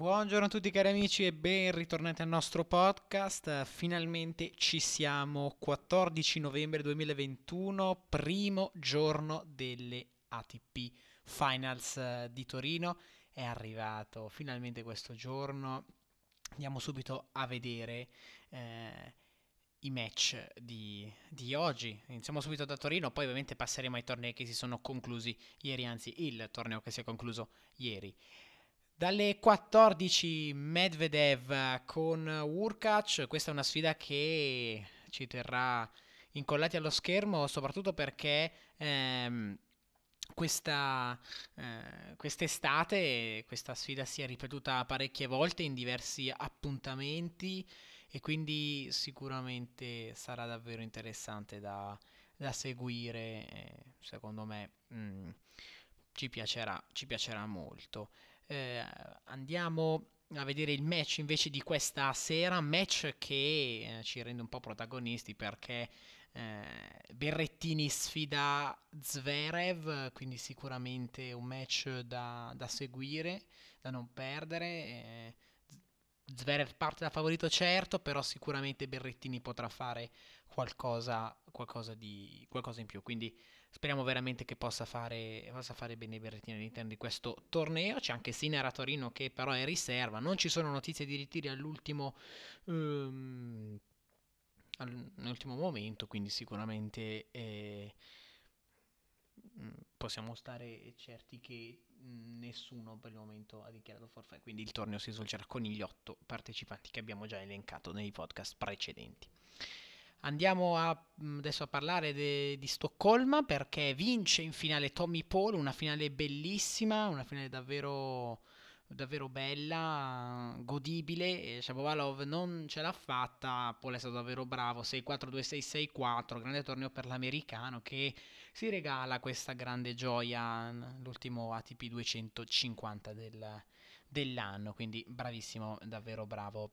Buongiorno a tutti cari amici e ben ritornati al nostro podcast. Finalmente ci siamo, 14 novembre 2021, primo giorno delle ATP Finals eh, di Torino. È arrivato finalmente questo giorno. Andiamo subito a vedere eh, i match di, di, oggi. Iniziamo subito da Torino, poi ovviamente passeremo ai tornei che si sono conclusi ieri, anzi il torneo che si è concluso ieri. Dalle 14 Medvedev con Urkac, questa è una sfida che ci terrà incollati allo schermo, soprattutto perché ehm, questa, eh, quest'estate questa sfida si è ripetuta parecchie volte in diversi appuntamenti e quindi sicuramente sarà davvero interessante da, da seguire, eh, secondo me mh, mm, ci, piacerà, ci piacerà molto. Eh, andiamo a vedere il match invece di questa sera, match che eh, ci rende un po' protagonisti perché eh, Berrettini sfida Zverev, quindi sicuramente un match da, da seguire, da non perdere. Eh, Zverev parte da favorito certo, però sicuramente Berrettini potrà fare qualcosa, qualcosa, di, qualcosa in più, quindi Speriamo veramente che possa fare, possa fare bene Berrettini all'interno di questo torneo. C'è anche Sinner a Torino che però è riserva. Non ci sono notizie di ritiri all'ultimo, um, all'ultimo momento, quindi sicuramente eh, possiamo stare certi che nessuno per il momento ha dichiarato forfait. Quindi il torneo si svolgerà con gli otto partecipanti che abbiamo già elencato nei podcast precedenti. Andiamo a, mm, adesso a parlare de, di Stoccolma perché vince in finale Tommy Paul, una finale bellissima, una finale davvero, davvero bella, godibile. Shapovalov non ce l'ha fatta, Paul è stato davvero bravo, 6-4-2-6-6-4, grande torneo per l'americano che si regala questa grande gioia, l'ultimo ATP 250 del, dell'anno, quindi bravissimo, davvero bravo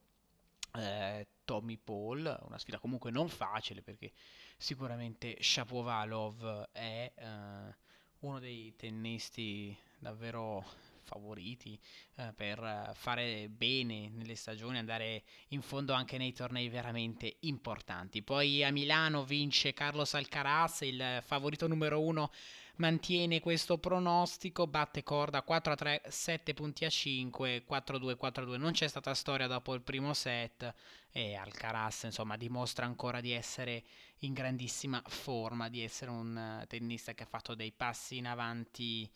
eh, Tommy Paul, una sfida comunque non facile perché sicuramente Shapovalov è eh, uno dei tennisti davvero favoriti eh, per fare bene nelle stagioni, andare in fondo anche nei tornei veramente importanti. Poi a Milano vince Carlos Alcaraz, il favorito numero uno mantiene questo pronostico, batte corda 4 a 3, 7 punti a 5, 4 2, 4 2. Non c'è stata storia dopo il primo set e Alcaraz insomma dimostra ancora di essere in grandissima forma, di essere un tennista che ha fatto dei passi in avanti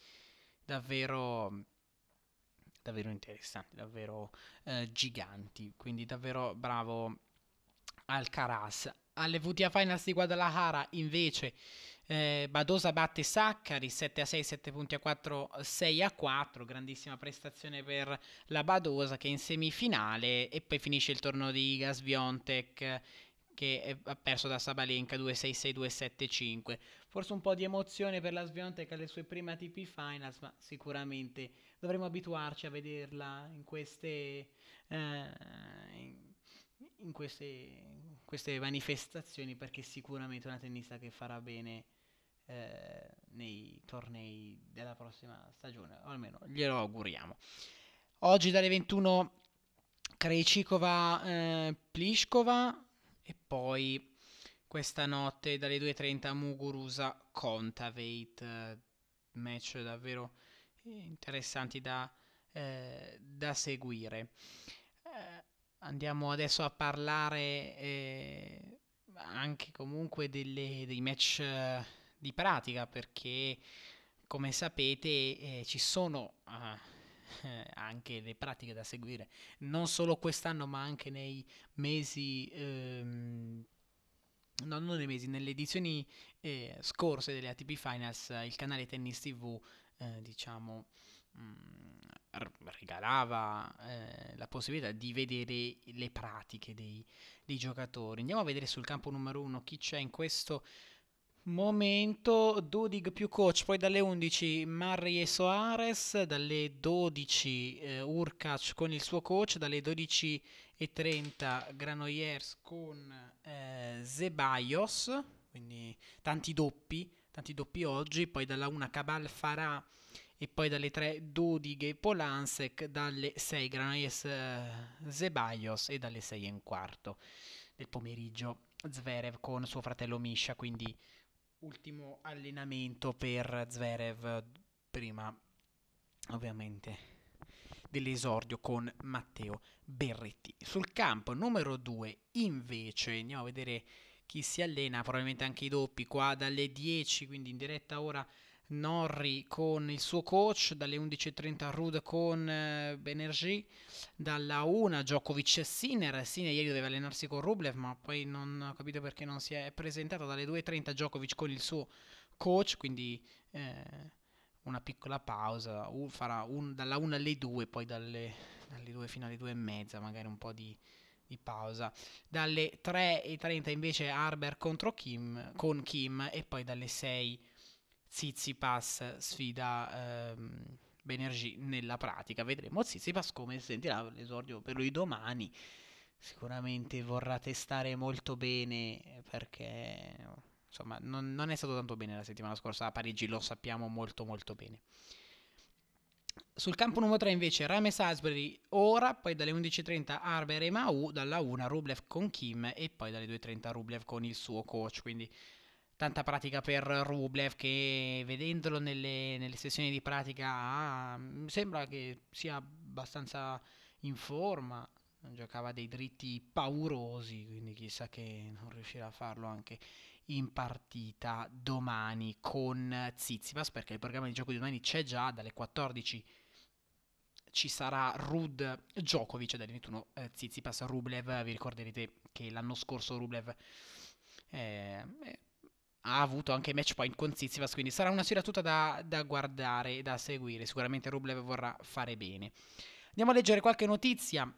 davvero davvero interessanti, davvero eh, giganti, quindi davvero bravo Alcaraz. Alle VTA Finals di Guadalajara invece eh, Badosa batte Saccari 7 a 6, 7 punti a 4, 6 a 4. Grandissima prestazione per la Badosa che è in semifinale e poi finisce il torneo di Gas Che ha perso da Sabalenka 2-6-6-2-7-5. Forse un po' di emozione per la Sviontek alle sue prime ATP Finals, ma sicuramente dovremo abituarci a vederla in queste, eh, in queste, queste manifestazioni perché sicuramente è una tennista che farà bene eh, nei tornei della prossima stagione, o almeno glielo auguriamo. Oggi dalle 21 Krejcikova eh, Pliskova e poi questa notte dalle 2.30 Muguruza Contaveit, eh, match davvero interessanti da, eh, da seguire. Eh, andiamo adesso a parlare eh, anche comunque delle, dei match di pratica perché come sapete eh, ci sono uh, anche le pratiche da seguire non solo quest'anno ma anche nei mesi ehm, no, non nei mesi nelle edizioni eh, scorse delle ATP Finals il canale Tennis TV eh, diciamo mh, mm, regalava eh, la possibilità di vedere le pratiche dei, dei giocatori. Andiamo a vedere sul campo numero uno chi c'è in questo Momento Dudig più coach, poi dalle 11 Murray e Soares, dalle 12 eh, Urkac con il suo coach, dalle 12.30 Granollers con eh, Zebaios, quindi tanti doppi, tanti doppi oggi, poi dalla 1 Cabal Farah e poi dalle 3 Dudig Polansek, dalle 6 Granollers eh, Zebaios e dalle 6 e un quarto del pomeriggio Zverev con suo fratello Misha, quindi ultimo allenamento per Zverev prima ovviamente dell'esordio con Matteo Berretti. Sul campo numero 2 invece andiamo a vedere chi si allena, probabilmente anche i doppi qua dalle 10, quindi in diretta ora Norri con il suo coach, dalle 11.30 Rud con eh, Benergy, dalla 1 Djokovic e Sinner, Sinner ieri doveva allenarsi con Rublev ma poi non ho capito perché non si è presentato, dalle 2.30 Djokovic con il suo coach, quindi eh, una piccola pausa, uh, farà un, dalla 1 alle 2, poi dalle, dalle 2 fino alle 2 e mezza magari un po' di pausa. Dalle 3.30 invece Arber contro Kim, con Kim e poi dalle 6 Zizipas sfida ehm, Benergy nella pratica. Vedremo Zizipas come sentirà l'esordio per lui domani. Sicuramente vorrà testare molto bene perché insomma non, non è stato tanto bene la settimana scorsa a Parigi, lo sappiamo molto molto bene. Sul campo numero 3 invece Rame Salisbury ora, poi dalle 11.30 Arber e Mau, dalla 1 Rublev con Kim e poi dalle 2.30 Rublev con il suo coach, quindi tanta pratica per Rublev che vedendolo nelle, nelle sessioni di pratica ah, sembra che sia abbastanza in forma, giocava dei dritti paurosi, quindi chissà che non riuscirà a farlo anche in partita domani con Zizipas perché il programma di gioco di domani c'è già dalle 14 ci sarà Rud Djokovic dalle 21 eh, Zizipas Rublev vi ricorderete che l'anno scorso Rublev eh, eh, ha avuto anche match point con Zizipas quindi sarà una sfida tutta da, da guardare e da seguire. Sicuramente Rublev vorrà fare bene. Andiamo a leggere qualche notizia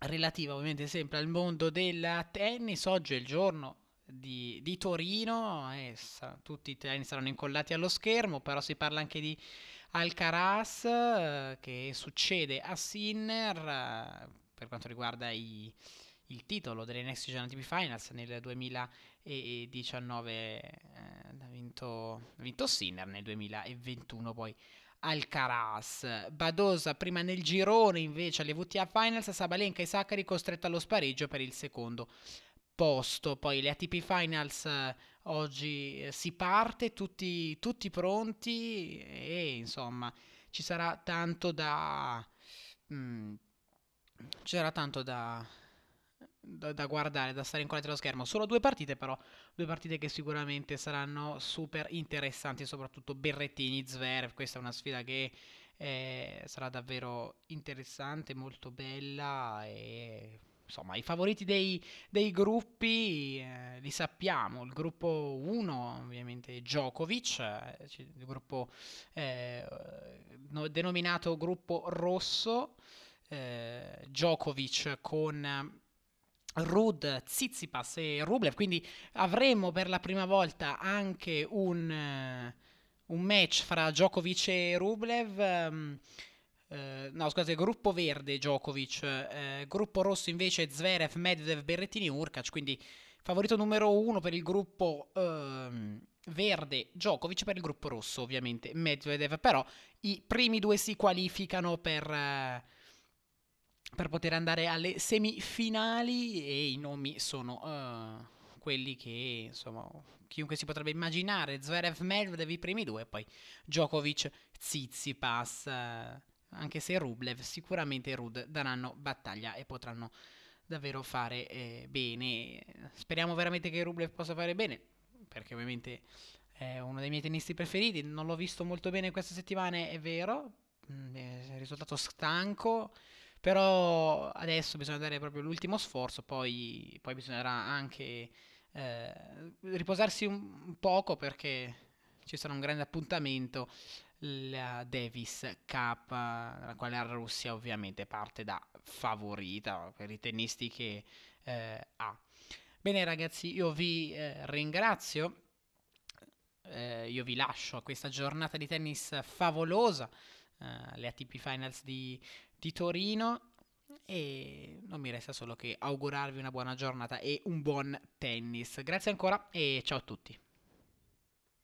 relativa ovviamente sempre al mondo del tennis. Oggi è il giorno di, di Torino, e sa, tutti i treni saranno incollati allo schermo, però si parla anche di Alcaraz eh, che succede a Sinner eh, per quanto riguarda i, il titolo delle Next Gen ATP Finals nel 2019 eh, ha vinto, vinto Sinner nel 2021 poi Alcaraz. Badosa prima nel girone invece alle VTA Finals, Sabalenka e Saccari costretto allo spareggio per il secondo posto. Poi le ATP Finals eh, oggi eh, si parte, tutti, tutti pronti e insomma ci sarà tanto da... Mm, ci sarà tanto da, da, da, guardare, da stare incollati allo schermo. Solo due partite, però, due partite che sicuramente saranno super interessanti, soprattutto Berrettini, Zverev. Questa è una sfida che eh, sarà davvero interessante, molto bella e insomma, i favoriti dei, dei gruppi eh, li sappiamo. Il gruppo 1, ovviamente, Djokovic, eh, il gruppo eh, no, denominato gruppo rosso, eh, Djokovic con Rud, Tsitsipas e Rublev, quindi avremo per la prima volta anche un, uh, un match fra Djokovic e Rublev. Um, eh, no, scusate, gruppo verde Djokovic, eh, gruppo rosso invece Zverev, Medvedev, Berrettini, Urkac, quindi favorito numero uno per il gruppo ehm, verde Djokovic, per il gruppo rosso ovviamente Medvedev, però i primi due si qualificano per, eh, per poter andare alle semifinali e i nomi sono eh, quelli che insomma chiunque si potrebbe immaginare, Zverev, Medvedev i primi due, poi Djokovic, Tsitsipas... Eh, anche se Rublev sicuramente Rud daranno battaglia e potranno davvero fare eh, bene. Speriamo veramente che Rublev possa fare bene, perché ovviamente è uno dei miei tennisti preferiti. Non l'ho visto molto bene queste settimane, è vero, mm, è risultato stanco. Però adesso bisogna dare proprio l'ultimo sforzo, poi, poi bisognerà anche eh, riposarsi un poco perché ci sarà un grande appuntamento la Davis Cup, la quale la Russia ovviamente parte da favorita per i tennisti che eh, ha. Bene ragazzi, io vi eh, ringrazio, eh, io vi lascio a questa giornata di tennis favolosa, eh, le ATP Finals di, di Torino e non mi resta solo che augurarvi una buona giornata e un buon tennis. Grazie ancora e ciao a tutti.